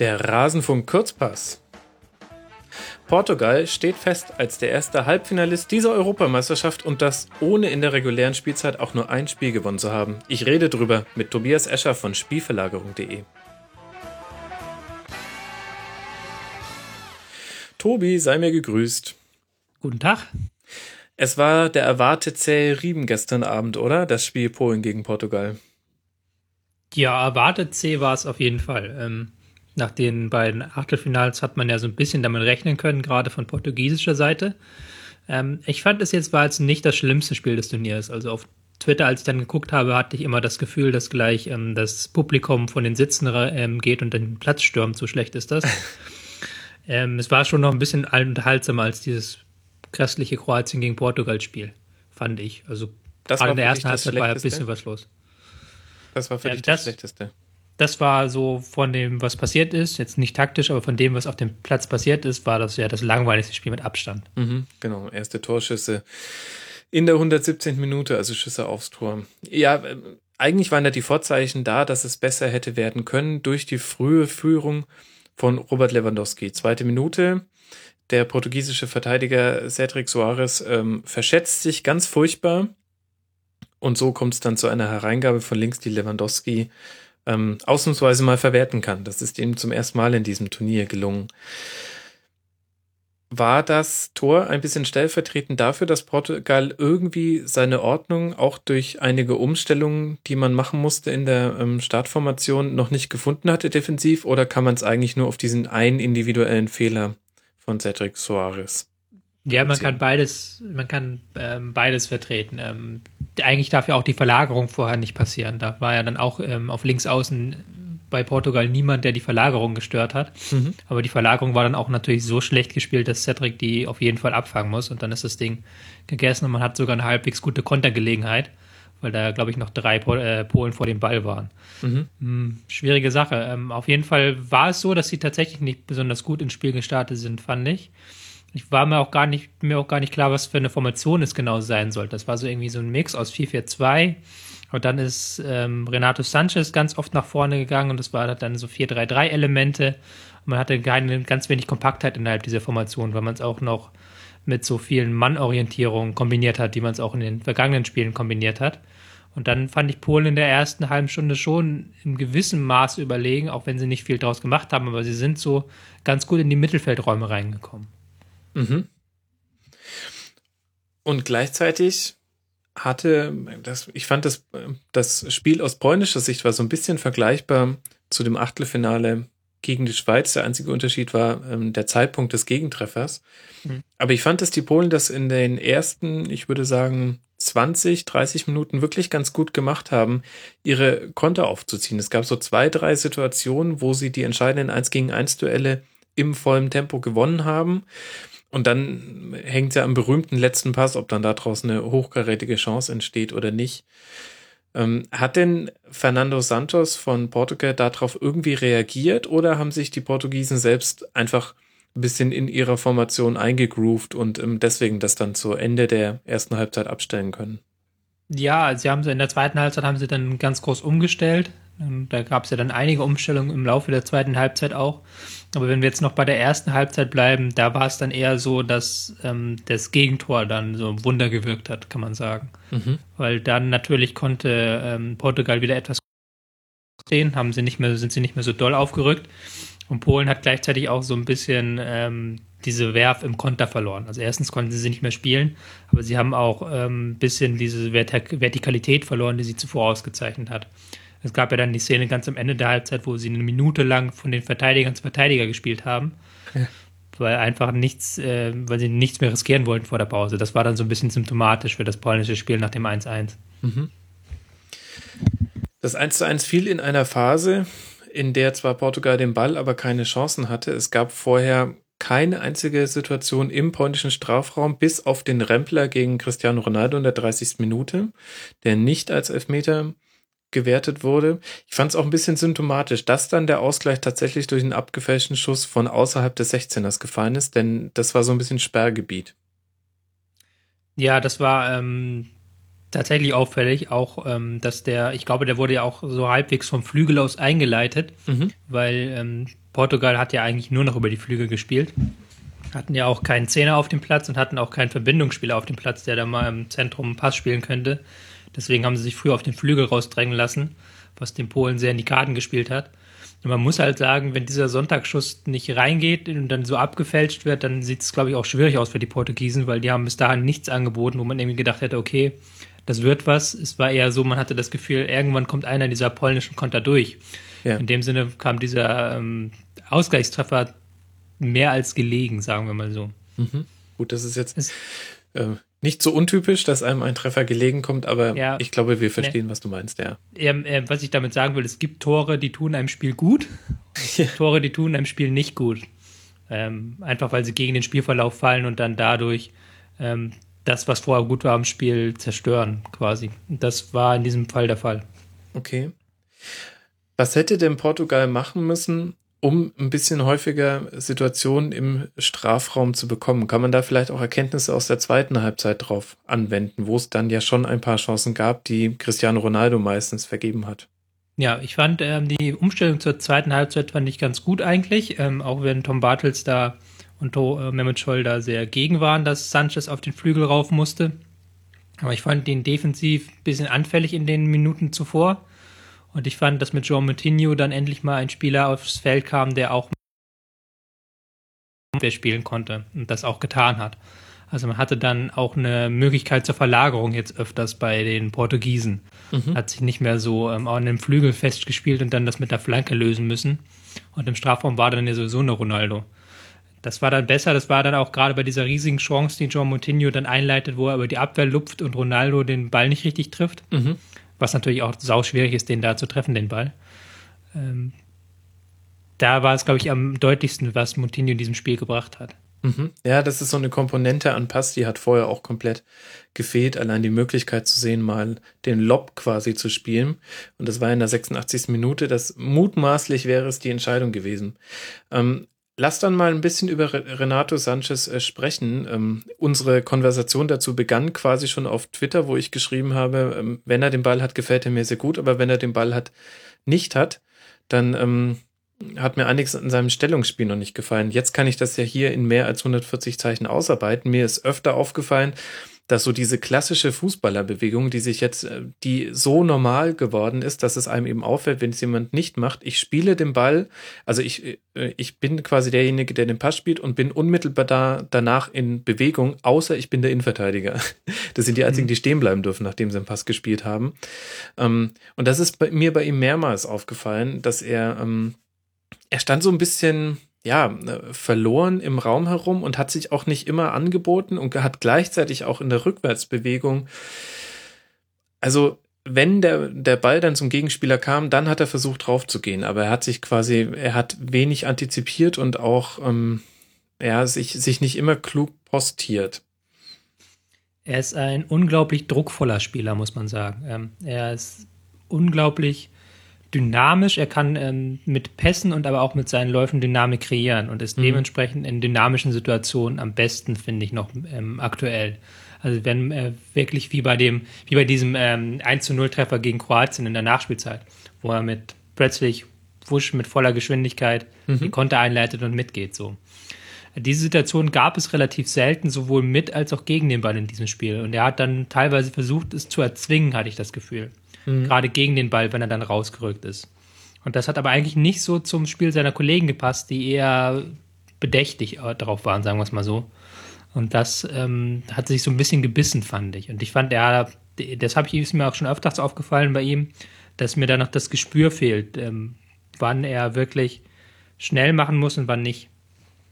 Der Rasenfunk Kurzpass. Portugal steht fest als der erste Halbfinalist dieser Europameisterschaft und das ohne in der regulären Spielzeit auch nur ein Spiel gewonnen zu haben. Ich rede drüber mit Tobias Escher von Spielverlagerung.de. Tobi, sei mir gegrüßt. Guten Tag. Es war der erwartet zähe Rieben gestern Abend, oder? Das Spiel Polen gegen Portugal. Ja, erwartet zäh war es auf jeden Fall. Ähm, nach den beiden Achtelfinals hat man ja so ein bisschen damit rechnen können, gerade von portugiesischer Seite. Ähm, ich fand es jetzt war jetzt nicht das schlimmste Spiel des Turniers. Also auf Twitter, als ich dann geguckt habe, hatte ich immer das Gefühl, dass gleich ähm, das Publikum von den Sitzen ähm, geht und den Platz stürmt. So schlecht ist das. ähm, es war schon noch ein bisschen unterhaltsamer als dieses grässliche Kroatien gegen Portugal-Spiel, fand ich. Also gerade in der ersten Halbzeit war ja ein bisschen was los. Das war für ja, dich das, das Schlechteste. Das war so von dem, was passiert ist, jetzt nicht taktisch, aber von dem, was auf dem Platz passiert ist, war das ja das langweiligste Spiel mit Abstand. Mhm, genau, erste Torschüsse in der 117. Minute, also Schüsse aufs Tor. Ja, äh, eigentlich waren da die Vorzeichen da, dass es besser hätte werden können durch die frühe Führung von Robert Lewandowski. Zweite Minute, der portugiesische Verteidiger Cedric Soares ähm, verschätzt sich ganz furchtbar und so kommt es dann zu einer Hereingabe von links, die Lewandowski ähm, ausnahmsweise mal verwerten kann. Das ist ihm zum ersten Mal in diesem Turnier gelungen. War das Tor ein bisschen stellvertretend dafür, dass Portugal irgendwie seine Ordnung auch durch einige Umstellungen, die man machen musste in der ähm, Startformation, noch nicht gefunden hatte defensiv? Oder kann man es eigentlich nur auf diesen einen individuellen Fehler von Cedric Soares ja, man kann beides, man kann ähm, beides vertreten. Ähm, eigentlich darf ja auch die Verlagerung vorher nicht passieren. Da war ja dann auch ähm, auf links außen bei Portugal niemand, der die Verlagerung gestört hat. Mhm. Aber die Verlagerung war dann auch natürlich so schlecht gespielt, dass Cedric die auf jeden Fall abfangen muss. Und dann ist das Ding gegessen und man hat sogar eine halbwegs gute Kontergelegenheit, weil da, glaube ich, noch drei äh, Polen vor dem Ball waren. Mhm. Hm, schwierige Sache. Ähm, auf jeden Fall war es so, dass sie tatsächlich nicht besonders gut ins Spiel gestartet sind, fand ich. Ich war mir auch gar nicht, mir auch gar nicht klar, was für eine Formation es genau sein sollte. Das war so irgendwie so ein Mix aus 4-4-2. Und dann ist ähm, Renato Sanchez ganz oft nach vorne gegangen und das war dann so 4-3-3-Elemente. Man hatte keine, ganz wenig Kompaktheit innerhalb dieser Formation, weil man es auch noch mit so vielen Mannorientierungen kombiniert hat, die man es auch in den vergangenen Spielen kombiniert hat. Und dann fand ich Polen in der ersten halben Stunde schon in gewissem Maß überlegen, auch wenn sie nicht viel draus gemacht haben, aber sie sind so ganz gut in die Mittelfeldräume reingekommen. Mhm. Und gleichzeitig hatte das, ich fand das, das Spiel aus polnischer Sicht war so ein bisschen vergleichbar zu dem Achtelfinale gegen die Schweiz. Der einzige Unterschied war ähm, der Zeitpunkt des Gegentreffers. Mhm. Aber ich fand, dass die Polen das in den ersten, ich würde sagen, 20, 30 Minuten wirklich ganz gut gemacht haben, ihre Konter aufzuziehen. Es gab so zwei, drei Situationen, wo sie die entscheidenden 1 gegen 1 Duelle im vollen Tempo gewonnen haben. Und dann hängt es ja am berühmten letzten Pass, ob dann daraus eine hochkarätige Chance entsteht oder nicht. Ähm, hat denn Fernando Santos von Portugal darauf irgendwie reagiert oder haben sich die Portugiesen selbst einfach ein bisschen in ihrer Formation eingegroovt und ähm, deswegen das dann zu Ende der ersten Halbzeit abstellen können? Ja, sie haben sie in der zweiten Halbzeit haben sie dann ganz groß umgestellt. Ähm, da gab es ja dann einige Umstellungen im Laufe der zweiten Halbzeit auch. Aber wenn wir jetzt noch bei der ersten Halbzeit bleiben, da war es dann eher so, dass ähm, das Gegentor dann so ein Wunder gewirkt hat, kann man sagen. Mhm. Weil dann natürlich konnte ähm, Portugal wieder etwas sehen, haben sie nicht mehr, sind sie nicht mehr so doll aufgerückt. Und Polen hat gleichzeitig auch so ein bisschen ähm, diese Werf im Konter verloren. Also erstens konnten sie sie nicht mehr spielen, aber sie haben auch ein ähm, bisschen diese Vertikalität verloren, die sie zuvor ausgezeichnet hat. Es gab ja dann die Szene ganz am Ende der Halbzeit, wo sie eine Minute lang von den Verteidigern zu Verteidiger gespielt haben. Ja. Weil einfach nichts, äh, weil sie nichts mehr riskieren wollten vor der Pause. Das war dann so ein bisschen symptomatisch für das polnische Spiel nach dem 1-1. Mhm. Das 1-1 fiel in einer Phase, in der zwar Portugal den Ball, aber keine Chancen hatte. Es gab vorher keine einzige Situation im polnischen Strafraum, bis auf den Rempler gegen Cristiano Ronaldo in der 30. Minute, der nicht als Elfmeter gewertet wurde. Ich fand es auch ein bisschen symptomatisch, dass dann der Ausgleich tatsächlich durch einen abgefälschten Schuss von außerhalb des 16ers gefallen ist, denn das war so ein bisschen Sperrgebiet. Ja, das war, ähm, tatsächlich auffällig, auch ähm, dass der, ich glaube, der wurde ja auch so halbwegs vom Flügel aus eingeleitet, mhm. weil ähm, Portugal hat ja eigentlich nur noch über die Flügel gespielt. Hatten ja auch keinen Zehner auf dem Platz und hatten auch keinen Verbindungsspieler auf dem Platz, der da mal im Zentrum einen Pass spielen könnte. Deswegen haben sie sich früher auf den Flügel rausdrängen lassen, was den Polen sehr in die Karten gespielt hat. Und man muss halt sagen, wenn dieser Sonntagsschuss nicht reingeht und dann so abgefälscht wird, dann sieht es, glaube ich, auch schwierig aus für die Portugiesen, weil die haben bis dahin nichts angeboten, wo man irgendwie gedacht hätte, okay, das wird was. Es war eher so, man hatte das Gefühl, irgendwann kommt einer dieser polnischen Konter durch. Ja. In dem Sinne kam dieser ähm, Ausgleichstreffer mehr als gelegen, sagen wir mal so. Mhm. Gut, das ist jetzt es, äh, nicht so untypisch, dass einem ein Treffer gelegen kommt, aber ja, ich glaube, wir verstehen, ne, was du meinst, ja. Äh, was ich damit sagen will, es gibt Tore, die tun einem Spiel gut, ja. Tore, die tun einem Spiel nicht gut. Ähm, einfach weil sie gegen den Spielverlauf fallen und dann dadurch ähm, das, was vorher gut war am Spiel, zerstören, quasi. Das war in diesem Fall der Fall. Okay. Was hätte denn Portugal machen müssen, um ein bisschen häufiger Situationen im Strafraum zu bekommen? Kann man da vielleicht auch Erkenntnisse aus der zweiten Halbzeit drauf anwenden, wo es dann ja schon ein paar Chancen gab, die Cristiano Ronaldo meistens vergeben hat? Ja, ich fand ähm, die Umstellung zur zweiten Halbzeit fand ich ganz gut eigentlich, ähm, auch wenn Tom Bartels da und äh, Mehmet Scholl da sehr gegen waren, dass Sanchez auf den Flügel rauf musste. Aber ich fand ihn defensiv ein bisschen anfällig in den Minuten zuvor. Und ich fand, dass mit João Moutinho dann endlich mal ein Spieler aufs Feld kam, der auch spielen konnte und das auch getan hat. Also man hatte dann auch eine Möglichkeit zur Verlagerung jetzt öfters bei den Portugiesen. Mhm. Hat sich nicht mehr so ähm, an dem Flügel festgespielt und dann das mit der Flanke lösen müssen. Und im Strafraum war dann ja sowieso eine Ronaldo. Das war dann besser. Das war dann auch gerade bei dieser riesigen Chance, die John Moutinho dann einleitet, wo er über die Abwehr lupft und Ronaldo den Ball nicht richtig trifft. Mhm. Was natürlich auch sau schwierig ist, den da zu treffen, den Ball. Ähm, da war es, glaube ich, am deutlichsten, was Moutinho in diesem Spiel gebracht hat. Mhm. Ja, das ist so eine Komponente an Pass, die hat vorher auch komplett gefehlt. Allein die Möglichkeit zu sehen, mal den Lob quasi zu spielen. Und das war in der 86. Minute. Das mutmaßlich wäre es die Entscheidung gewesen. Ähm, Lass dann mal ein bisschen über Renato Sanchez äh, sprechen. Ähm, unsere Konversation dazu begann quasi schon auf Twitter, wo ich geschrieben habe, ähm, wenn er den Ball hat, gefällt er mir sehr gut, aber wenn er den Ball hat, nicht hat, dann ähm, hat mir einiges in seinem Stellungsspiel noch nicht gefallen. Jetzt kann ich das ja hier in mehr als 140 Zeichen ausarbeiten. Mir ist öfter aufgefallen, dass so diese klassische Fußballerbewegung, die sich jetzt, äh, die so normal geworden ist, dass es einem eben auffällt, wenn es jemand nicht macht. Ich spiele den Ball, also ich, äh, ich bin quasi derjenige, der den Pass spielt und bin unmittelbar da, danach in Bewegung, außer ich bin der Innenverteidiger. Das sind die einzigen, mhm. die stehen bleiben dürfen, nachdem sie den Pass gespielt haben. Ähm, und das ist bei mir bei ihm mehrmals aufgefallen, dass er, ähm, er stand so ein bisschen, ja, äh, verloren im Raum herum und hat sich auch nicht immer angeboten und hat gleichzeitig auch in der Rückwärtsbewegung, also wenn der, der Ball dann zum Gegenspieler kam, dann hat er versucht draufzugehen, aber er hat sich quasi, er hat wenig antizipiert und auch, ähm, ja, sich, sich nicht immer klug postiert. Er ist ein unglaublich druckvoller Spieler, muss man sagen. Ähm, er ist unglaublich dynamisch, er kann ähm, mit Pässen und aber auch mit seinen Läufen Dynamik kreieren und ist mhm. dementsprechend in dynamischen Situationen am besten, finde ich, noch ähm, aktuell. Also wenn äh, wirklich wie bei dem, wie bei diesem ähm, 1 zu 0 Treffer gegen Kroatien in der Nachspielzeit, wo er mit plötzlich wusch mit voller Geschwindigkeit mhm. die Konter einleitet und mitgeht so. Diese Situation gab es relativ selten, sowohl mit als auch gegen den Ball in diesem Spiel. Und er hat dann teilweise versucht, es zu erzwingen, hatte ich das Gefühl mhm. gerade gegen den Ball, wenn er dann rausgerückt ist. Und das hat aber eigentlich nicht so zum Spiel seiner Kollegen gepasst, die eher bedächtig äh, darauf waren, sagen wir es mal so. Und das ähm, hat sich so ein bisschen gebissen, fand ich. Und ich fand, er, das habe ich ist mir auch schon öfters aufgefallen bei ihm, dass mir da noch das Gespür fehlt, ähm, wann er wirklich schnell machen muss und wann nicht.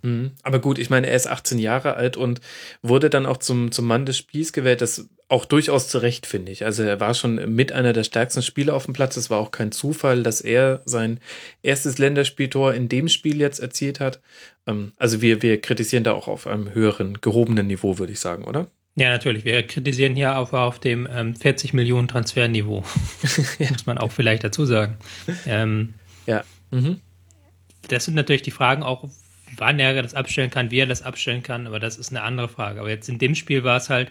Mhm. Aber gut, ich meine, er ist 18 Jahre alt und wurde dann auch zum, zum Mann des Spiels gewählt. Das auch durchaus zurecht, finde ich. Also er war schon mit einer der stärksten Spieler auf dem Platz. Es war auch kein Zufall, dass er sein erstes Länderspieltor in dem Spiel jetzt erzielt hat. Ähm, also wir, wir kritisieren da auch auf einem höheren, gehobenen Niveau, würde ich sagen, oder? Ja, natürlich. Wir kritisieren hier auf, auf dem ähm, 40 Millionen Transferniveau. Muss man auch vielleicht dazu sagen. Ähm, ja. Mhm. Das sind natürlich die Fragen auch, wann er das abstellen kann, wie er das abstellen kann, aber das ist eine andere Frage. Aber jetzt in dem Spiel war es halt,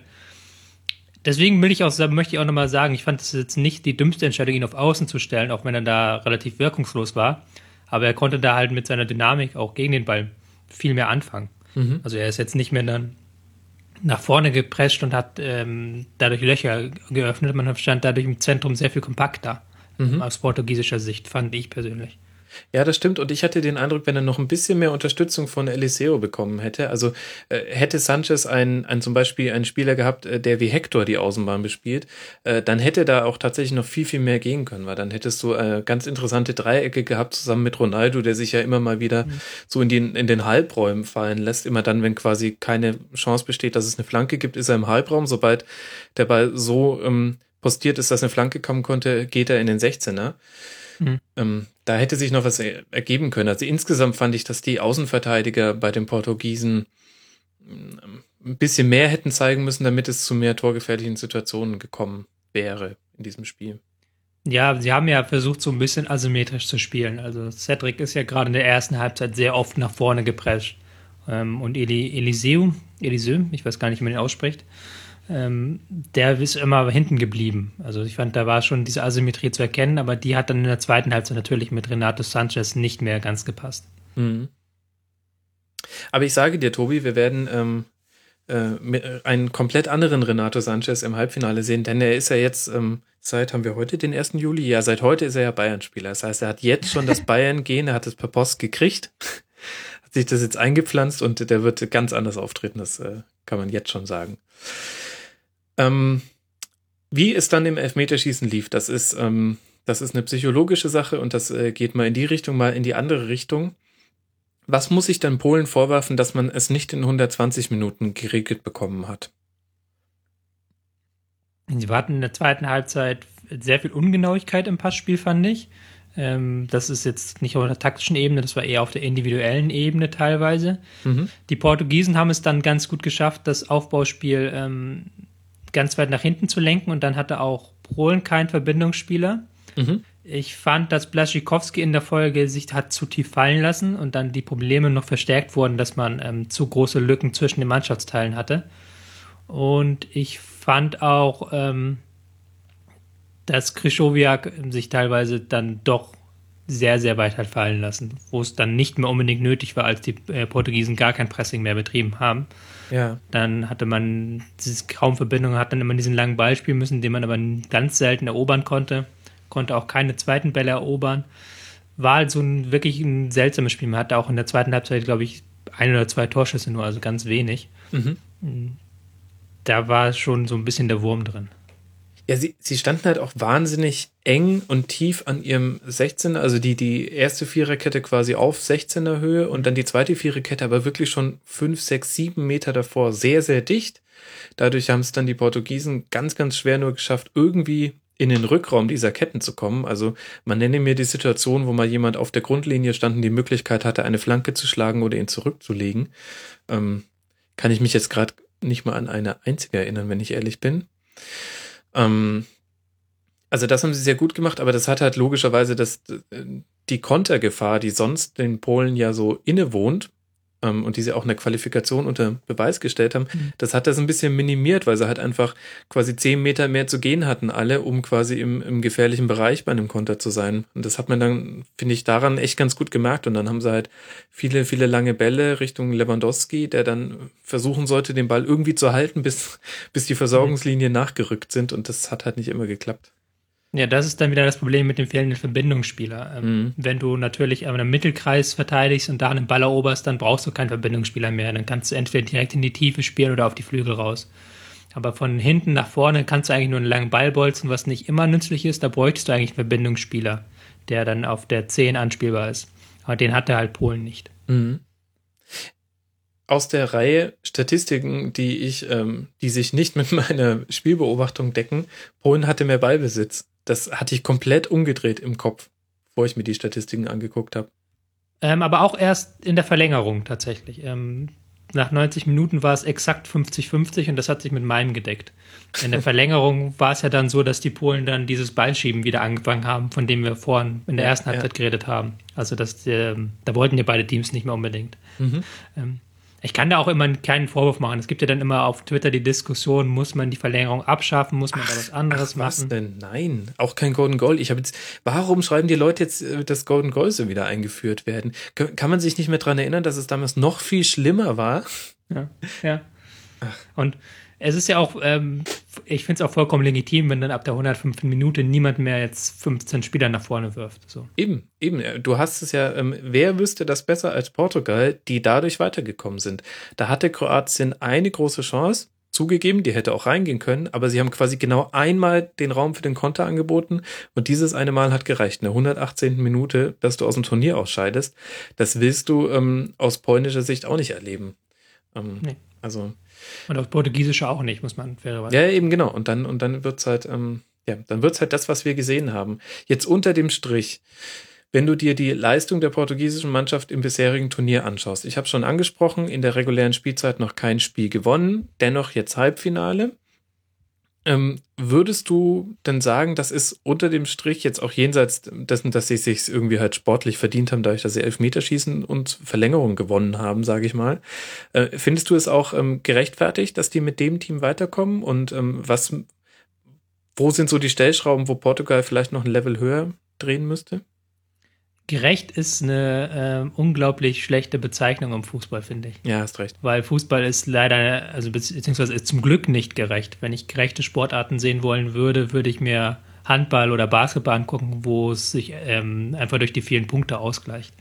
deswegen will ich auch, möchte ich auch nochmal sagen, ich fand es jetzt nicht die dümmste Entscheidung, ihn auf Außen zu stellen, auch wenn er da relativ wirkungslos war. Aber er konnte da halt mit seiner Dynamik auch gegen den Ball viel mehr anfangen. Mhm. Also er ist jetzt nicht mehr dann nach vorne geprescht und hat ähm, dadurch Löcher geöffnet. Man stand dadurch im Zentrum sehr viel kompakter mhm. aus portugiesischer Sicht, fand ich persönlich. Ja, das stimmt. Und ich hatte den Eindruck, wenn er noch ein bisschen mehr Unterstützung von Eliseo bekommen hätte, also äh, hätte Sanchez ein, ein zum Beispiel einen Spieler gehabt, äh, der wie Hector die Außenbahn bespielt, äh, dann hätte da auch tatsächlich noch viel, viel mehr gehen können, weil dann hättest du äh, ganz interessante Dreiecke gehabt zusammen mit Ronaldo, der sich ja immer mal wieder mhm. so in, den, in den Halbräumen fallen lässt. Immer dann, wenn quasi keine Chance besteht, dass es eine Flanke gibt, ist er im Halbraum. Sobald der Ball so ähm, postiert ist, dass eine Flanke kommen konnte, geht er in den 16er. Mhm. Ähm, da hätte sich noch was ergeben können. Also insgesamt fand ich, dass die Außenverteidiger bei den Portugiesen ähm, ein bisschen mehr hätten zeigen müssen, damit es zu mehr torgefährlichen Situationen gekommen wäre in diesem Spiel. Ja, sie haben ja versucht, so ein bisschen asymmetrisch zu spielen. Also Cedric ist ja gerade in der ersten Halbzeit sehr oft nach vorne geprescht. Ähm, und Eli, Eliseu, Eliseu, ich weiß gar nicht, wie man ihn ausspricht, ähm, der ist immer hinten geblieben. Also ich fand, da war schon diese Asymmetrie zu erkennen, aber die hat dann in der zweiten Halbzeit natürlich mit Renato Sanchez nicht mehr ganz gepasst. Mhm. Aber ich sage dir, Tobi, wir werden ähm, äh, einen komplett anderen Renato Sanchez im Halbfinale sehen, denn er ist ja jetzt, ähm, seit, haben wir heute den 1. Juli? Ja, seit heute ist er ja Bayern-Spieler. Das heißt, er hat jetzt schon das Bayern-Gehen, er hat es per Post gekriegt, hat sich das jetzt eingepflanzt und der wird ganz anders auftreten, das äh, kann man jetzt schon sagen. Ähm, wie es dann im Elfmeterschießen lief, das ist, ähm, das ist eine psychologische Sache und das äh, geht mal in die Richtung, mal in die andere Richtung. Was muss ich dann Polen vorwerfen, dass man es nicht in 120 Minuten geregelt bekommen hat? Sie hatten in der zweiten Halbzeit sehr viel Ungenauigkeit im Passspiel, fand ich. Ähm, das ist jetzt nicht auf der taktischen Ebene, das war eher auf der individuellen Ebene teilweise. Mhm. Die Portugiesen haben es dann ganz gut geschafft, das Aufbauspiel ähm, ganz weit nach hinten zu lenken und dann hatte auch Polen keinen Verbindungsspieler. Mhm. Ich fand, dass Blaschikowski in der Folge sich hat zu tief fallen lassen und dann die Probleme noch verstärkt wurden, dass man ähm, zu große Lücken zwischen den Mannschaftsteilen hatte. Und ich fand auch, ähm, dass Krischowiak sich teilweise dann doch sehr, sehr weit hat fallen lassen, wo es dann nicht mehr unbedingt nötig war, als die äh, Portugiesen gar kein Pressing mehr betrieben haben. Ja. Dann hatte man kaum Verbindung, hat dann immer diesen langen Ball spielen müssen, den man aber ganz selten erobern konnte. Konnte auch keine zweiten Bälle erobern. War halt so ein wirklich ein seltsames Spiel. Man hatte auch in der zweiten Halbzeit, glaube ich, ein oder zwei Torschüsse nur, also ganz wenig. Mhm. Da war schon so ein bisschen der Wurm drin. Ja, sie, sie standen halt auch wahnsinnig eng und tief an ihrem 16er, also die, die erste Viererkette quasi auf 16er Höhe und dann die zweite Viererkette aber wirklich schon fünf, sechs, sieben Meter davor, sehr, sehr dicht. Dadurch haben es dann die Portugiesen ganz, ganz schwer nur geschafft, irgendwie in den Rückraum dieser Ketten zu kommen. Also man nenne mir die Situation, wo mal jemand auf der Grundlinie stand und die Möglichkeit hatte, eine Flanke zu schlagen oder ihn zurückzulegen. Ähm, kann ich mich jetzt gerade nicht mal an eine einzige erinnern, wenn ich ehrlich bin. Ähm, also das haben sie sehr gut gemacht, aber das hat halt logischerweise das, die Kontergefahr, die sonst den Polen ja so innewohnt, ähm, und die sie auch in der Qualifikation unter Beweis gestellt haben, mhm. das hat das ein bisschen minimiert, weil sie halt einfach quasi zehn Meter mehr zu gehen hatten, alle, um quasi im, im gefährlichen Bereich bei einem Konter zu sein. Und das hat man dann, finde ich, daran echt ganz gut gemerkt. Und dann haben sie halt viele, viele lange Bälle Richtung Lewandowski, der dann versuchen sollte, den Ball irgendwie zu halten, bis, bis die Versorgungslinien mhm. nachgerückt sind. Und das hat halt nicht immer geklappt. Ja, das ist dann wieder das Problem mit dem fehlenden Verbindungsspieler. Ähm, mhm. Wenn du natürlich einen Mittelkreis verteidigst und da einen Ball eroberst, dann brauchst du keinen Verbindungsspieler mehr. Dann kannst du entweder direkt in die Tiefe spielen oder auf die Flügel raus. Aber von hinten nach vorne kannst du eigentlich nur einen langen Ball bolzen, was nicht immer nützlich ist. Da bräuchtest du eigentlich einen Verbindungsspieler, der dann auf der 10 anspielbar ist. Aber den hatte halt Polen nicht. Mhm. Aus der Reihe Statistiken, die ich, ähm, die sich nicht mit meiner Spielbeobachtung decken, Polen hatte mehr Ballbesitz das hatte ich komplett umgedreht im Kopf, bevor ich mir die Statistiken angeguckt habe. Ähm, aber auch erst in der Verlängerung tatsächlich. Ähm, nach 90 Minuten war es exakt 50-50 und das hat sich mit meinem gedeckt. In der Verlängerung war es ja dann so, dass die Polen dann dieses Ballschieben wieder angefangen haben, von dem wir vorhin in der ersten Halbzeit ja. geredet haben. Also das, äh, da wollten ja beide Teams nicht mehr unbedingt. Mhm. Ähm, Ich kann da auch immer keinen Vorwurf machen. Es gibt ja dann immer auf Twitter die Diskussion, muss man die Verlängerung abschaffen, muss man ach, da was anderes ach, was machen? denn? Nein, auch kein Golden Goal. Ich habe jetzt, warum schreiben die Leute jetzt, äh, dass Golden Goal so wieder eingeführt werden? Kann man sich nicht mehr dran erinnern, dass es damals noch viel schlimmer war? Ja, ja. Ach. Und es ist ja auch, ähm, ich finde es auch vollkommen legitim, wenn dann ab der 105. Minute niemand mehr jetzt 15 Spieler nach vorne wirft. So. Eben, eben. Du hast es ja, ähm, wer wüsste das besser als Portugal, die dadurch weitergekommen sind? Da hatte Kroatien eine große Chance, zugegeben, die hätte auch reingehen können, aber sie haben quasi genau einmal den Raum für den Konter angeboten und dieses eine Mal hat gereicht. In der 118. Minute, dass du aus dem Turnier ausscheidest, das willst du ähm, aus polnischer Sicht auch nicht erleben. Ähm, nee. Also und auf Portugiesische auch nicht, muss man fairerweise. Ja, eben genau. Und dann, und dann wird's halt, ähm, ja, dann wird's halt das, was wir gesehen haben. Jetzt unter dem Strich, wenn du dir die Leistung der portugiesischen Mannschaft im bisherigen Turnier anschaust. Ich habe schon angesprochen, in der regulären Spielzeit noch kein Spiel gewonnen, dennoch jetzt Halbfinale. Ähm, würdest du denn sagen, das ist unter dem Strich jetzt auch jenseits dessen, dass sie sich irgendwie halt sportlich verdient haben, dadurch, dass sie Elfmeterschießen und Verlängerung gewonnen haben, sage ich mal. Äh, findest du es auch ähm, gerechtfertigt, dass die mit dem Team weiterkommen? Und ähm, was, wo sind so die Stellschrauben, wo Portugal vielleicht noch ein Level höher drehen müsste? Gerecht ist eine äh, unglaublich schlechte Bezeichnung im Fußball, finde ich. Ja, hast recht. Weil Fußball ist leider, also beziehungsweise ist zum Glück nicht gerecht. Wenn ich gerechte Sportarten sehen wollen würde, würde ich mir Handball oder Basketball angucken, wo es sich ähm, einfach durch die vielen Punkte ausgleicht.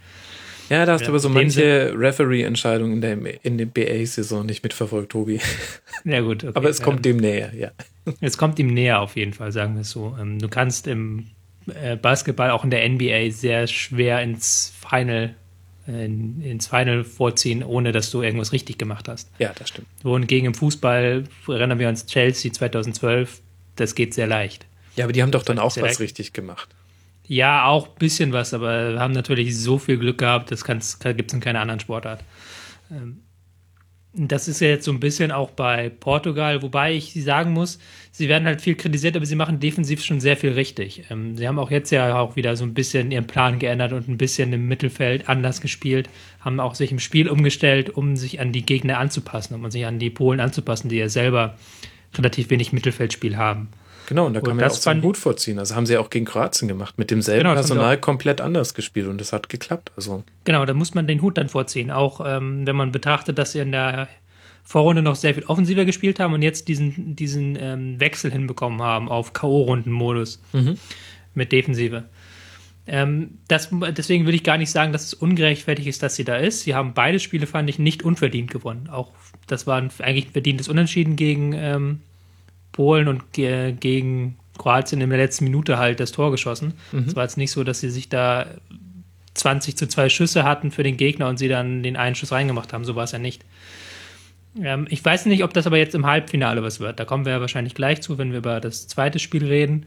Ja, da hast du aber so manche Referee-Entscheidungen in der, in der BA-Saison nicht mitverfolgt, Tobi. Ja, gut. Okay. Aber es kommt dem näher, ja. Es kommt ihm näher auf jeden Fall, sagen wir es so. Ähm, du kannst im Basketball auch in der NBA sehr schwer ins Final in, ins Final vorziehen, ohne dass du irgendwas richtig gemacht hast. Ja, das stimmt. Wohingegen im Fußball erinnern wir uns Chelsea 2012, das geht sehr leicht. Ja, aber die haben doch dann auch was leicht. richtig gemacht. Ja, auch ein bisschen was, aber haben natürlich so viel Glück gehabt, das gibt es in keiner anderen Sportart. Ähm, das ist ja jetzt so ein bisschen auch bei Portugal, wobei ich sagen muss, sie werden halt viel kritisiert, aber sie machen defensiv schon sehr viel richtig. Ähm, sie haben auch jetzt ja auch wieder so ein bisschen ihren Plan geändert und ein bisschen im Mittelfeld anders gespielt, haben auch sich im Spiel umgestellt, um sich an die Gegner anzupassen, um sich an die Polen anzupassen, die ja selber relativ wenig Mittelfeldspiel haben. Genau, und da kann und man ja auch seinen Hut vorziehen. Also haben sie ja auch gegen Kroatien gemacht, mit demselben genau, Personal komplett anders gespielt und das hat geklappt. Also. Genau, da muss man den Hut dann vorziehen. Auch ähm, wenn man betrachtet, dass sie in der Vorrunde noch sehr viel offensiver gespielt haben und jetzt diesen, diesen ähm, Wechsel hinbekommen haben auf K.O.-Runden-Modus mhm. mit Defensive. Ähm, das, deswegen würde ich gar nicht sagen, dass es ungerechtfertigt ist, dass sie da ist. Sie haben beide Spiele, fand ich, nicht unverdient gewonnen. Auch das war ein, eigentlich ein verdientes Unentschieden gegen ähm, Polen und ge gegen Kroatien in der letzten Minute halt das Tor geschossen. Mhm. Es war jetzt nicht so, dass sie sich da 20 zu 2 Schüsse hatten für den Gegner und sie dann den einen Schuss reingemacht haben. So war es ja nicht. Ähm, ich weiß nicht, ob das aber jetzt im Halbfinale was wird. Da kommen wir ja wahrscheinlich gleich zu, wenn wir über das zweite Spiel reden.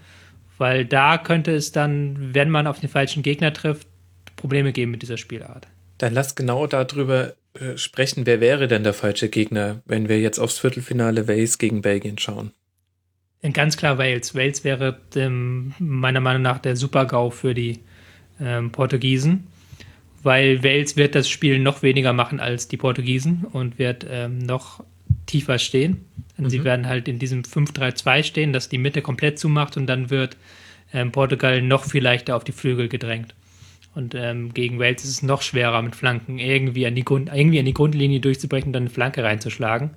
Weil da könnte es dann, wenn man auf den falschen Gegner trifft, Probleme geben mit dieser Spielart. Dann lass genau darüber äh, sprechen, wer wäre denn der falsche Gegner, wenn wir jetzt aufs Viertelfinale Wales gegen Belgien schauen. Ganz klar Wales. Wales wäre ähm, meiner Meinung nach der Super-GAU für die ähm, Portugiesen, weil Wales wird das Spiel noch weniger machen als die Portugiesen und wird ähm, noch tiefer stehen. Mhm. Sie werden halt in diesem 5-3-2 stehen, das die Mitte komplett zumacht und dann wird ähm, Portugal noch viel leichter auf die Flügel gedrängt. Und ähm, gegen Wales ist es noch schwerer, mit Flanken irgendwie an die, Grund, irgendwie an die Grundlinie durchzubrechen und dann eine Flanke reinzuschlagen.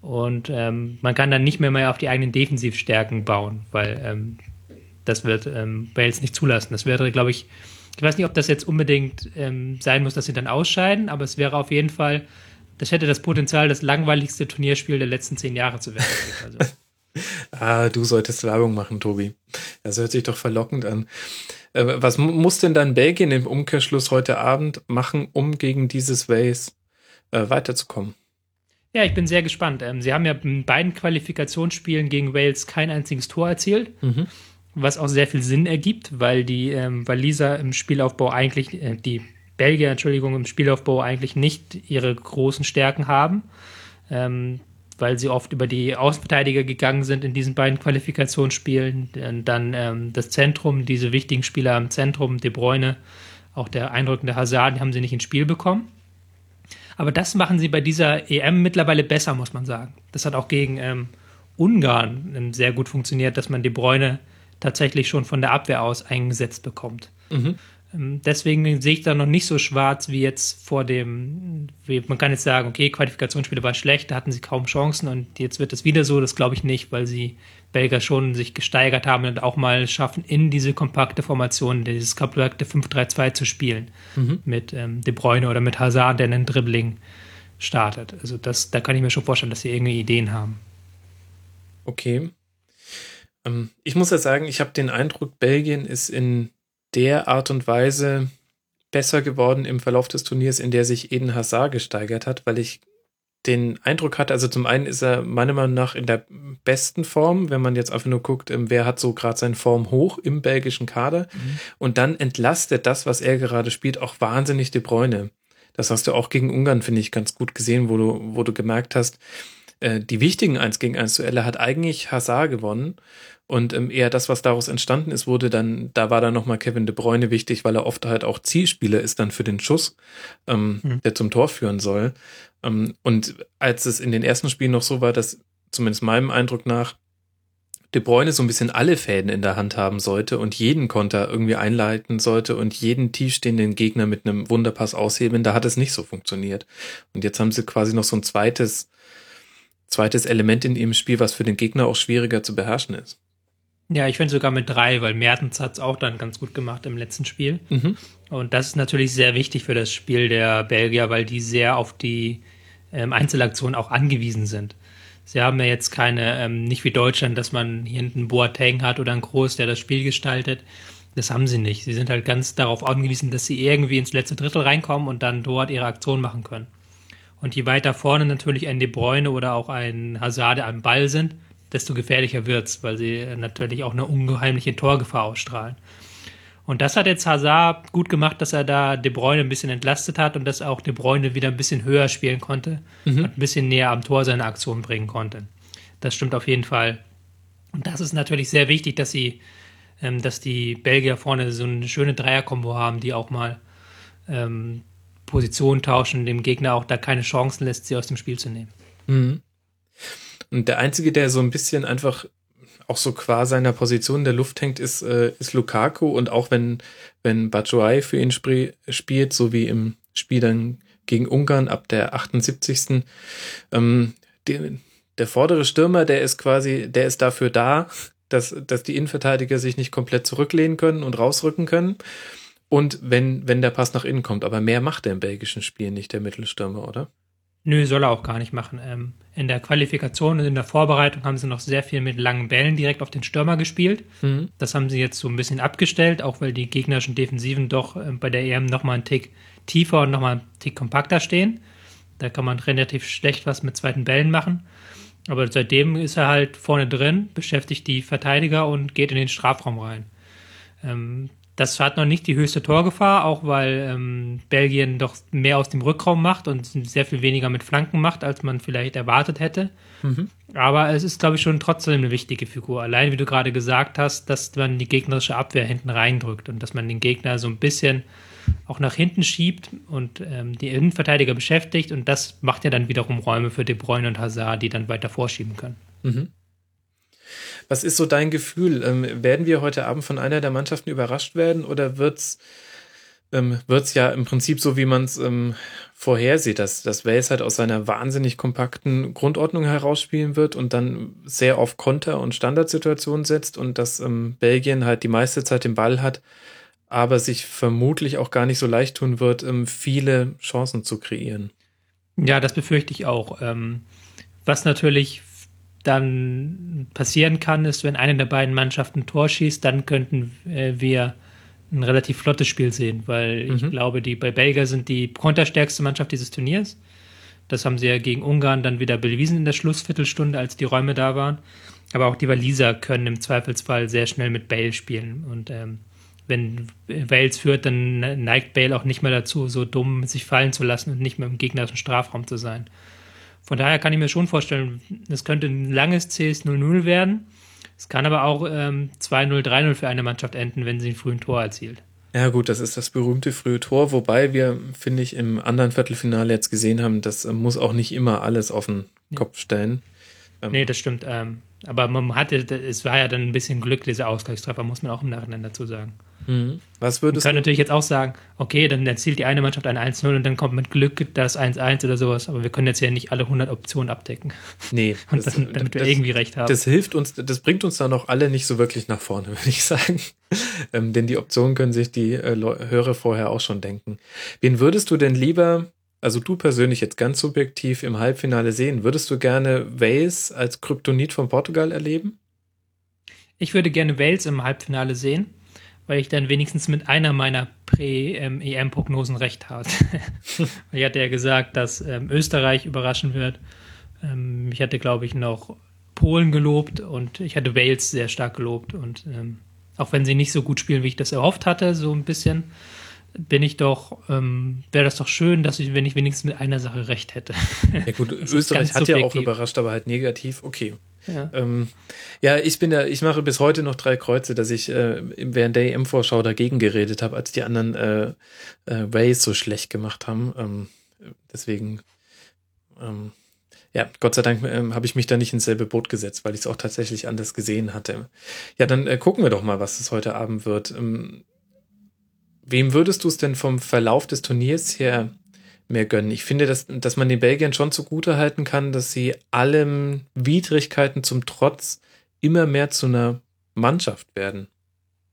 Und ähm, man kann dann nicht mehr, mehr auf die eigenen Defensivstärken bauen, weil ähm, das wird ähm, Wales nicht zulassen. Das wäre, glaube ich, ich weiß nicht, ob das jetzt unbedingt ähm, sein muss, dass sie dann ausscheiden, aber es wäre auf jeden Fall, das hätte das Potenzial, das langweiligste Turnierspiel der letzten zehn Jahre zu werden. Also. ah, du solltest Werbung machen, Tobi. Das hört sich doch verlockend an. Äh, was muss denn dann Belgien im Umkehrschluss heute Abend machen, um gegen dieses Wales äh, weiterzukommen? Ja, ich bin sehr gespannt. Ähm, sie haben ja in beiden Qualifikationsspielen gegen Wales kein einziges Tor erzielt, mhm. was auch sehr viel Sinn ergibt, weil die ähm, Waliser im Spielaufbau eigentlich, äh, die Belgier, Entschuldigung, im Spielaufbau eigentlich nicht ihre großen Stärken haben, ähm, weil sie oft über die Außenverteidiger gegangen sind in diesen beiden Qualifikationsspielen. Und dann ähm, das Zentrum, diese wichtigen Spieler im Zentrum, De Bruyne, auch der eindrückende Hazard, die haben sie nicht ins Spiel bekommen. Aber das machen sie bei dieser EM mittlerweile besser, muss man sagen. Das hat auch gegen ähm, Ungarn ähm, sehr gut funktioniert, dass man die Bräune tatsächlich schon von der Abwehr aus eingesetzt bekommt. Mhm. Ähm, deswegen sehe ich da noch nicht so schwarz wie jetzt vor dem, man kann jetzt sagen, okay, Qualifikationsspiele waren schlecht, da hatten sie kaum Chancen und jetzt wird es wieder so, das glaube ich nicht, weil sie Belgier schon sich gesteigert haben und auch mal schaffen, in diese kompakte Formation, dieses kompakte 5-3-2 zu spielen. Mhm. Mit ähm, De Bruyne oder mit Hazard, der einen Dribbling startet. Also das, da kann ich mir schon vorstellen, dass sie irgendwie Ideen haben. Okay. Ähm, ich muss ja sagen, ich habe den Eindruck, Belgien ist in der Art und Weise besser geworden im Verlauf des Turniers, in der sich Eden Hazard gesteigert hat, weil ich den Eindruck hatte, also zum einen ist er meiner Meinung nach in der besten Form, wenn man jetzt einfach nur guckt, ähm, wer hat so gerade seine Form hoch im belgischen Kader mhm. und dann entlastet das, was er gerade spielt, auch wahnsinnig die Bräune. Das hast du auch gegen Ungarn, finde ich, ganz gut gesehen, wo du, wo du gemerkt hast, äh, die wichtigen 1 gegen 1 Duelle hat eigentlich Hazard gewonnen und ähm, eher das, was daraus entstanden ist, wurde dann, da war dann nochmal Kevin de Bruyne wichtig, weil er oft halt auch Zielspieler ist dann für den Schuss, ähm, mhm. der zum Tor führen soll. Ähm, und als es in den ersten Spielen noch so war, dass zumindest meinem Eindruck nach De Bruyne so ein bisschen alle Fäden in der Hand haben sollte und jeden Konter irgendwie einleiten sollte und jeden tiefstehenden Gegner mit einem Wunderpass aushebeln, da hat es nicht so funktioniert. Und jetzt haben sie quasi noch so ein zweites, zweites Element in ihrem Spiel, was für den Gegner auch schwieriger zu beherrschen ist. Ja, ich finde sogar mit drei, weil Mertens hat es auch dann ganz gut gemacht im letzten Spiel. Mhm. Und das ist natürlich sehr wichtig für das Spiel der Belgier, weil die sehr auf die ähm, Einzelaktionen auch angewiesen sind. Sie haben ja jetzt keine, ähm, nicht wie Deutschland, dass man hier hinten Boateng hat oder einen Groß, der das Spiel gestaltet. Das haben sie nicht. Sie sind halt ganz darauf angewiesen, dass sie irgendwie ins letzte Drittel reinkommen und dann dort ihre Aktion machen können. Und je weiter vorne natürlich ein De Bruyne oder auch ein Hazard am Ball sind, desto gefährlicher wird es, weil sie natürlich auch eine ungeheimliche Torgefahr ausstrahlen. Und das hat jetzt Hazard gut gemacht, dass er da De Bruyne ein bisschen entlastet hat und dass auch De Bruyne wieder ein bisschen höher spielen konnte mhm. und ein bisschen näher am Tor seine Aktion bringen konnte. Das stimmt auf jeden Fall. Und das ist natürlich sehr wichtig, dass sie, ähm, dass die Belgier vorne so eine schöne Dreierkombo haben, die auch mal ähm, Position tauschen, dem Gegner auch da keine Chancen lässt, sie aus dem Spiel zu nehmen. Mhm. Und der Einzige, der so ein bisschen einfach auch so qua seiner Position in der Luft hängt, ist, äh, ist Lukaku. Und auch wenn, wenn Batshuayi für ihn sp spielt, so wie im Spiel dann gegen Ungarn ab der 78. Ähm, die, der vordere Stürmer, der ist quasi, der ist dafür da, dass, dass die Innenverteidiger sich nicht komplett zurücklehnen können und rausrücken können. Und wenn, wenn der Pass nach innen kommt. Aber mehr macht er im belgischen Spiel nicht, der Mittelstürmer, oder? Nö, soll er auch gar nicht machen. Ähm, in der Qualifikation und in der Vorbereitung haben sie noch sehr viel mit langen Bällen direkt auf den Stürmer gespielt. Mhm. Das haben sie jetzt so ein bisschen abgestellt, auch weil die gegnerischen Defensiven doch äh, bei der EM nochmal einen Tick tiefer und nochmal einen Tick kompakter stehen. Da kann man relativ schlecht was mit zweiten Bällen machen. Aber seitdem ist er halt vorne drin, beschäftigt die Verteidiger und geht in den Strafraum rein. Ähm, das hat noch nicht die höchste Torgefahr, auch weil ähm, Belgien doch mehr aus dem Rückraum macht und sehr viel weniger mit Flanken macht, als man vielleicht erwartet hätte. Mhm. Aber es ist, glaube ich, schon trotzdem eine wichtige Figur. Allein, wie du gerade gesagt hast, dass man die gegnerische Abwehr hinten reindrückt und dass man den Gegner so ein bisschen auch nach hinten schiebt und ähm, die Innenverteidiger beschäftigt. Und das macht ja dann wiederum Räume für De Bruyne und Hazard, die dann weiter vorschieben können. Mhm. Was ist so dein Gefühl? Ähm, werden wir heute Abend von einer der Mannschaften überrascht werden oder wird's ähm, wird's ja im Prinzip so, wie man es ähm, vorhersieht, dass, dass Wales halt aus seiner wahnsinnig kompakten Grundordnung herausspielen wird und dann sehr auf Konter- und Standardsituationen setzt und dass ähm, Belgien halt die meiste Zeit den Ball hat, aber sich vermutlich auch gar nicht so leicht tun wird, ähm, viele Chancen zu kreieren. Ja, das befürchte ich auch. Ähm, was natürlich dann passieren kann, ist, wenn eine der beiden Mannschaften ein Tor schießt, dann könnten äh, wir ein relativ flottes Spiel sehen, weil mhm. ich glaube, die bei Belgier sind die konterstärkste Mannschaft dieses Turniers. Das haben sie ja gegen Ungarn dann wieder bewiesen in der Schlussviertelstunde, als die Räume da waren. Aber auch die Waliser können im Zweifelsfall sehr schnell mit Bale spielen. Und ähm, wenn Wales führt, dann neigt Bale auch nicht mehr dazu, so dumm sich fallen zu lassen und nicht mehr im gegnerischen Strafraum zu sein. Von daher kann ich mir schon vorstellen, es könnte ein langes CS 0-0 werden. Es kann aber auch ähm, 2-0, 3-0 für eine Mannschaft enden, wenn sie ein frühen Tor erzielt. Ja, gut, das ist das berühmte frühe Tor, wobei wir, finde ich, im anderen Viertelfinale jetzt gesehen haben, das äh, muss auch nicht immer alles auf den Kopf stellen. Ähm, nee, das stimmt. Ähm, aber man hatte, es war ja dann ein bisschen Glück, dieser Ausgleichstreffer, muss man auch im Nachhinein dazu sagen. Mhm. Was würdest man kann natürlich jetzt auch sagen, okay, dann erzielt die eine Mannschaft ein 1-0 und dann kommt mit Glück das 1-1 oder sowas, aber wir können jetzt ja nicht alle 100 Optionen abdecken. Nee. und das, dann, damit das, wir irgendwie recht haben. Das hilft uns, das bringt uns dann auch alle nicht so wirklich nach vorne, würde ich sagen. ähm, denn die Optionen können sich die äh, Hörer vorher auch schon denken. Wen würdest du denn lieber also du persönlich jetzt ganz subjektiv im Halbfinale sehen, würdest du gerne Wales als Kryptonit von Portugal erleben? Ich würde gerne Wales im Halbfinale sehen, weil ich dann wenigstens mit einer meiner Prä-EM-Prognosen recht habe. ich hatte ja gesagt, dass ähm, Österreich überraschen wird. Ähm, ich hatte, glaube ich, noch Polen gelobt und ich hatte Wales sehr stark gelobt. Und ähm, auch wenn sie nicht so gut spielen, wie ich das erhofft hatte, so ein bisschen, bin ich doch, ähm, wäre das doch schön, dass ich, wenn ich wenigstens mit einer Sache recht hätte. Ja gut, Österreich hat ja auch überrascht, aber halt negativ. Okay. Ja. Ähm, ja, ich bin da, ich mache bis heute noch drei Kreuze, dass ich äh, während der EM-Vorschau dagegen geredet habe, als die anderen äh, äh, Ways so schlecht gemacht haben. Ähm, deswegen, ähm, ja, Gott sei Dank ähm, habe ich mich da nicht ins selbe Boot gesetzt, weil ich es auch tatsächlich anders gesehen hatte. Ja, dann äh, gucken wir doch mal, was es heute Abend wird. Ähm, Wem würdest du es denn vom Verlauf des Turniers her mehr gönnen? Ich finde, dass, dass man den Belgiern schon zugute halten kann, dass sie allen Widrigkeiten zum Trotz immer mehr zu einer Mannschaft werden.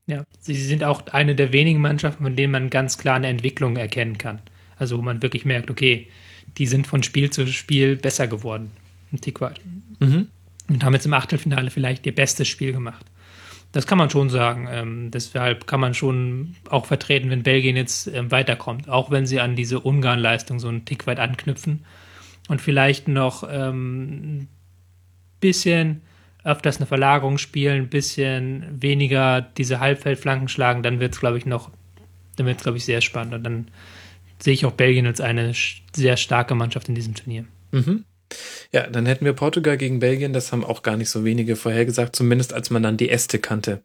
Ja, sie sind auch eine der wenigen Mannschaften, von denen man ganz klar eine Entwicklung erkennen kann. Also wo man wirklich merkt, okay, die sind von Spiel zu Spiel besser geworden. Ein Tick weit. Mhm. Und haben jetzt im Achtelfinale vielleicht ihr bestes Spiel gemacht. Das kann man schon sagen. Ähm, deshalb kann man schon auch vertreten, wenn Belgien jetzt ähm, weiterkommt, auch wenn sie an diese Ungarn-Leistung so einen Tick weit anknüpfen und vielleicht noch ähm, ein bisschen öfters eine Verlagerung spielen, ein bisschen weniger diese Halbfeldflanken schlagen, dann wird es, glaube ich, noch, dann wird es, glaube ich, sehr spannend. Und dann sehe ich auch Belgien als eine sehr starke Mannschaft in diesem Turnier. Mhm. Ja, dann hätten wir Portugal gegen Belgien, das haben auch gar nicht so wenige vorhergesagt, zumindest als man dann die Äste kannte,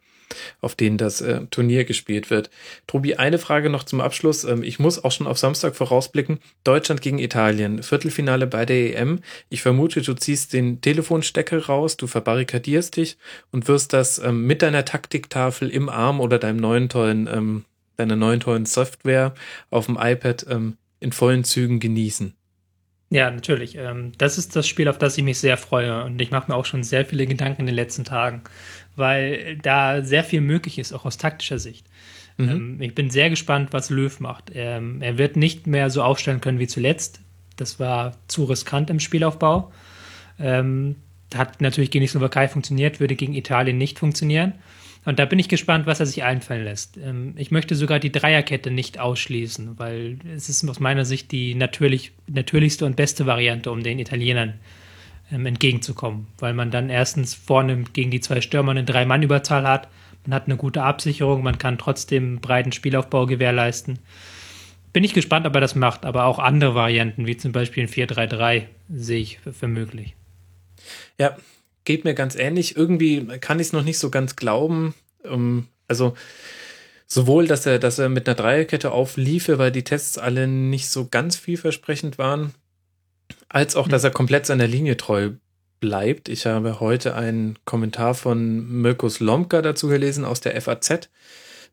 auf denen das äh, Turnier gespielt wird. Tobi, eine Frage noch zum Abschluss. Ähm, ich muss auch schon auf Samstag vorausblicken. Deutschland gegen Italien, Viertelfinale bei der EM. Ich vermute, du ziehst den Telefonstecker raus, du verbarrikadierst dich und wirst das ähm, mit deiner Taktiktafel im Arm oder deinem neuen tollen, ähm, deiner neuen tollen Software auf dem iPad ähm, in vollen Zügen genießen. Ja, natürlich. Ähm, das ist das Spiel, auf das ich mich sehr freue. Und ich mache mir auch schon sehr viele Gedanken in den letzten Tagen, weil da sehr viel möglich ist, auch aus taktischer Sicht. Mhm. Ähm, ich bin sehr gespannt, was Löw macht. Ähm, er wird nicht mehr so aufstellen können wie zuletzt. Das war zu riskant im Spielaufbau. Hat natürlich gegen die Slowakei funktioniert, würde gegen Italien nicht funktionieren. Und da bin ich gespannt, was er sich einfallen lässt. Ähm, ich möchte sogar die Dreierkette nicht ausschließen, weil es ist aus meiner Sicht die natürlich, natürlichste und beste Variante, um den Italienern ähm, entgegenzukommen. Weil man dann erstens vorne gegen die zwei Stürmer eine Drei-Mann-Überzahl hat, man hat eine gute Absicherung, man kann trotzdem breiten Spielaufbau gewährleisten. Bin ich gespannt, ob er das macht, aber auch andere Varianten, wie zum Beispiel ein 4-3-3, sehe ich für, für möglich. Ja, geht mir ganz ähnlich. Irgendwie kann ich es noch nicht so ganz glauben. Ähm, also sowohl, dass er, dass er mit einer Dreierkette aufliefe, weil die Tests alle nicht so ganz vielversprechend waren, als auch, dass er komplett seiner Linie treu bleibt. Ich habe heute einen Kommentar von Mirkus Lomka dazu gelesen aus der FAZ.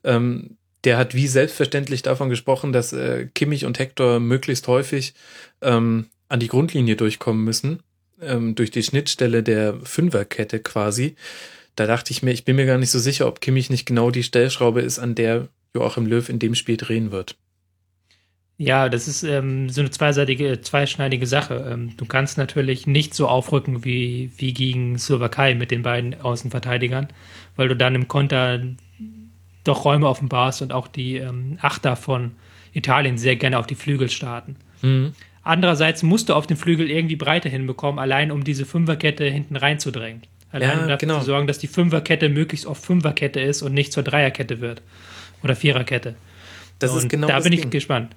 Ähm, der hat wie selbstverständlich davon gesprochen, dass äh, Kimmich und Hector möglichst häufig ähm, an die Grundlinie durchkommen müssen ähm, durch die Schnittstelle der Fünferkette quasi. Da dachte ich mir, ich bin mir gar nicht so sicher, ob Kimmich nicht genau die Stellschraube ist, an der Joachim Löw in dem Spiel drehen wird. Ja, das ist ähm, so eine zweiseitige, zweischneidige Sache. Ähm, du kannst natürlich nicht so aufrücken wie, wie gegen Slowakei mit den beiden Außenverteidigern, weil du dann im Konter doch Räume offenbarst und auch die ähm, Achter von Italien sehr gerne auf die Flügel starten. Mhm. Andererseits musst du auf den Flügel irgendwie Breite hinbekommen, allein um diese Fünferkette hinten reinzudrängen. Allein ja, um dafür genau. zu sorgen, dass die Fünferkette möglichst oft Fünferkette ist und nicht zur Dreierkette wird. Oder Viererkette. Das und ist genau Da bin Ding. ich gespannt.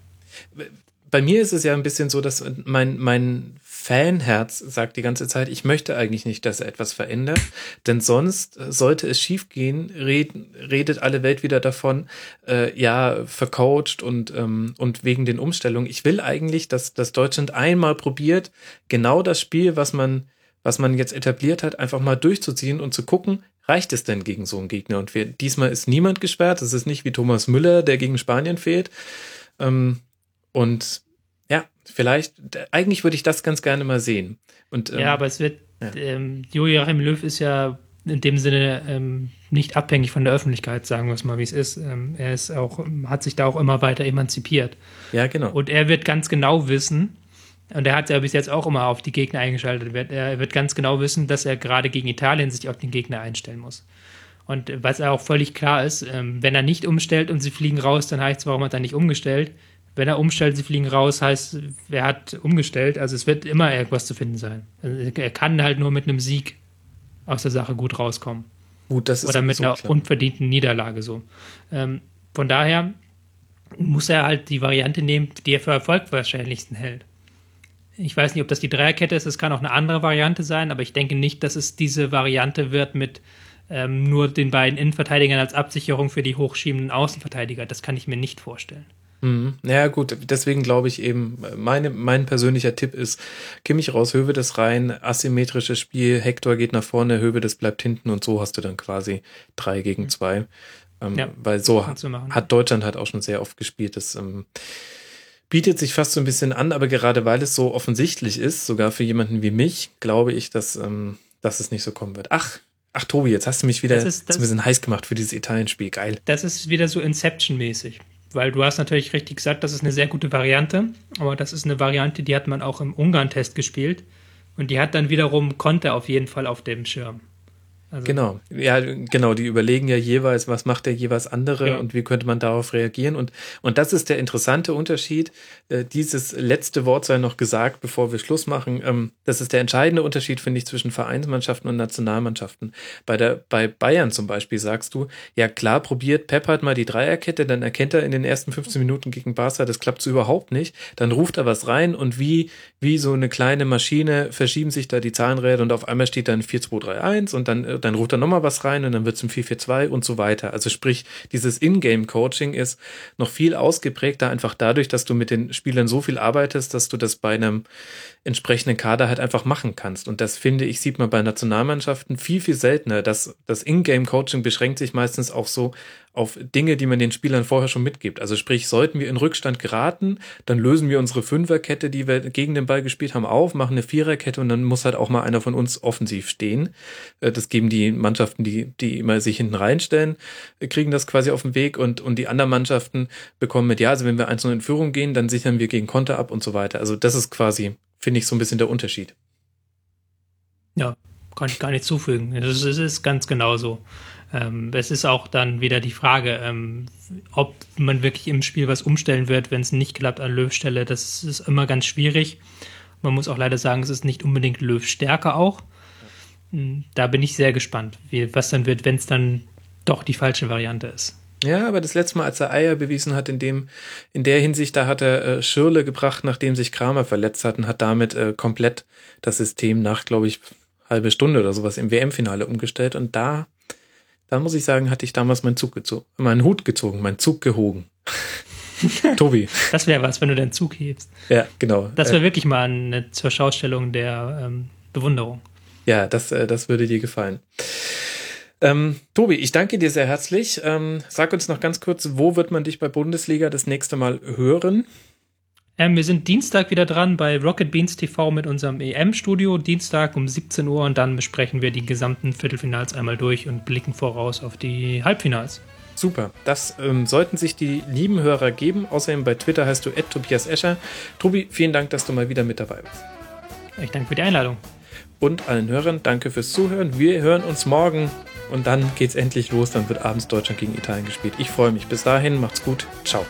Bei mir ist es ja ein bisschen so, dass mein, mein Fanherz sagt die ganze Zeit, ich möchte eigentlich nicht, dass er etwas verändert, denn sonst äh, sollte es schiefgehen, red, redet alle Welt wieder davon, äh, ja, vercoacht und, ähm, und wegen den Umstellungen. Ich will eigentlich, dass, dass Deutschland einmal probiert, genau das Spiel, was man, was man jetzt etabliert hat, einfach mal durchzuziehen und zu gucken, reicht es denn gegen so einen Gegner? Und wir, diesmal ist niemand gesperrt. Es ist nicht wie Thomas Müller, der gegen Spanien fehlt. Ähm, und vielleicht, eigentlich würde ich das ganz gerne mal sehen. Und, ähm, ja, aber es wird, ja. ähm, Joachim Löw ist ja in dem Sinne ähm, nicht abhängig von der Öffentlichkeit, sagen wir es mal, wie es ist. Ähm, er ist auch, hat sich da auch immer weiter emanzipiert. Ja, genau. Und er wird ganz genau wissen, und er hat ja bis jetzt auch immer auf die Gegner eingeschaltet. Er wird ganz genau wissen, dass er gerade gegen Italien sich auf den Gegner einstellen muss. Und was auch völlig klar ist, ähm, wenn er nicht umstellt und sie fliegen raus, dann heißt es, warum hat er nicht umgestellt? Wenn er umstellt, sie fliegen raus, heißt, wer hat umgestellt? Also es wird immer irgendwas zu finden sein. Also er kann halt nur mit einem Sieg aus der Sache gut rauskommen. Gut, das ist Oder mit so einer klar. unverdienten Niederlage so. Ähm, von daher muss er halt die Variante nehmen, die er für Erfolg wahrscheinlichsten hält. Ich weiß nicht, ob das die Dreierkette ist, es kann auch eine andere Variante sein, aber ich denke nicht, dass es diese Variante wird mit ähm, nur den beiden Innenverteidigern als Absicherung für die hochschiebenden Außenverteidiger. Das kann ich mir nicht vorstellen. Mhm. Naja, gut, deswegen glaube ich eben, meine, mein persönlicher Tipp ist, Kimmich raus, Hövedes rein, asymmetrisches Spiel, Hector geht nach vorne, Hövedes bleibt hinten und so hast du dann quasi drei gegen mhm. zwei. Ähm, ja, weil so hat, hat Deutschland halt auch schon sehr oft gespielt. Das ähm, bietet sich fast so ein bisschen an, aber gerade weil es so offensichtlich ist, sogar für jemanden wie mich, glaube ich, dass, ähm, dass es nicht so kommen wird. Ach, ach Tobi, jetzt hast du mich wieder das ist, das, ein bisschen heiß gemacht für dieses Italien-Spiel. Geil. Das ist wieder so Inception-mäßig. Weil du hast natürlich richtig gesagt, das ist eine sehr gute Variante, aber das ist eine Variante, die hat man auch im Ungarn-Test gespielt und die hat dann wiederum Konter auf jeden Fall auf dem Schirm. Also genau, ja, genau, die überlegen ja jeweils, was macht der jeweils andere ja. und wie könnte man darauf reagieren. Und, und das ist der interessante Unterschied. Äh, dieses letzte Wort sei noch gesagt, bevor wir Schluss machen. Ähm, das ist der entscheidende Unterschied, finde ich, zwischen Vereinsmannschaften und Nationalmannschaften. Bei, der, bei Bayern zum Beispiel sagst du, ja klar, probiert Pep halt mal die Dreierkette, dann erkennt er in den ersten 15 Minuten gegen Barca, das klappt so überhaupt nicht. Dann ruft er was rein und wie, wie so eine kleine Maschine verschieben sich da die Zahnräder und auf einmal steht dann 4-2-3-1 und dann äh, dann ruft er nochmal was rein und dann wird es ein 4-4-2 und so weiter. Also sprich, dieses Ingame-Coaching ist noch viel ausgeprägter, einfach dadurch, dass du mit den Spielern so viel arbeitest, dass du das bei einem entsprechenden Kader halt einfach machen kannst. Und das finde ich, sieht man bei Nationalmannschaften viel, viel seltener. Das, das Ingame-Coaching beschränkt sich meistens auch so auf Dinge, die man den Spielern vorher schon mitgibt. Also sprich, sollten wir in Rückstand geraten, dann lösen wir unsere Fünferkette, die wir gegen den Ball gespielt haben, auf, machen eine Viererkette und dann muss halt auch mal einer von uns offensiv stehen. Äh, das geben die Mannschaften, die, die immer sich hinten reinstellen, kriegen das quasi auf den Weg und, und die anderen Mannschaften bekommen mit, ja, also wenn wir eins in Führung gehen, dann sichern wir gegen Konter ab und so weiter. Also das ist quasi, finde ich, so ein bisschen der Unterschied. Ja, kann ich gar nicht zufügen. Es ist ganz genau so. Ähm, es ist auch dann wieder die Frage, ähm, ob man wirklich im Spiel was umstellen wird, wenn es nicht klappt an Löws Stelle. Das ist immer ganz schwierig. Man muss auch leider sagen, es ist nicht unbedingt Löws Stärke auch. Hm, da bin ich sehr gespannt, wie, was dann wird, wenn es dann doch die falsche Variante ist. Ja, aber das letzte Mal, als er Eier bewiesen hat, in dem, in der Hinsicht, da hat er äh, Schirle gebracht, nachdem sich Kramer verletzt hat und hat damit äh, komplett das System nach, glaube ich, halbe Stunde oder sowas im WM-Finale umgestellt. Und da da muss ich sagen, hatte ich damals meinen Zug gezogen, meinen Hut gezogen, meinen Zug gehogen. Tobi. Das wäre was, wenn du deinen Zug hebst. Ja, genau. Das wäre äh, wirklich mal eine zur Schaustellung der ähm, Bewunderung. Ja, das, äh, das würde dir gefallen. Ähm, Tobi, ich danke dir sehr herzlich. Ähm, sag uns noch ganz kurz, wo wird man dich bei Bundesliga das nächste Mal hören? Ähm, wir sind Dienstag wieder dran bei Rocket Beans TV mit unserem EM-Studio. Dienstag um 17 Uhr und dann besprechen wir die gesamten Viertelfinals einmal durch und blicken voraus auf die Halbfinals. Super, das ähm, sollten sich die lieben Hörer geben. Außerdem bei Twitter heißt du Tobias Escher. Tobi, vielen Dank, dass du mal wieder mit dabei bist. Ich danke für die Einladung. Und allen Hörern danke fürs Zuhören. Wir hören uns morgen und dann geht's endlich los. Dann wird abends Deutschland gegen Italien gespielt. Ich freue mich. Bis dahin, macht's gut. Ciao.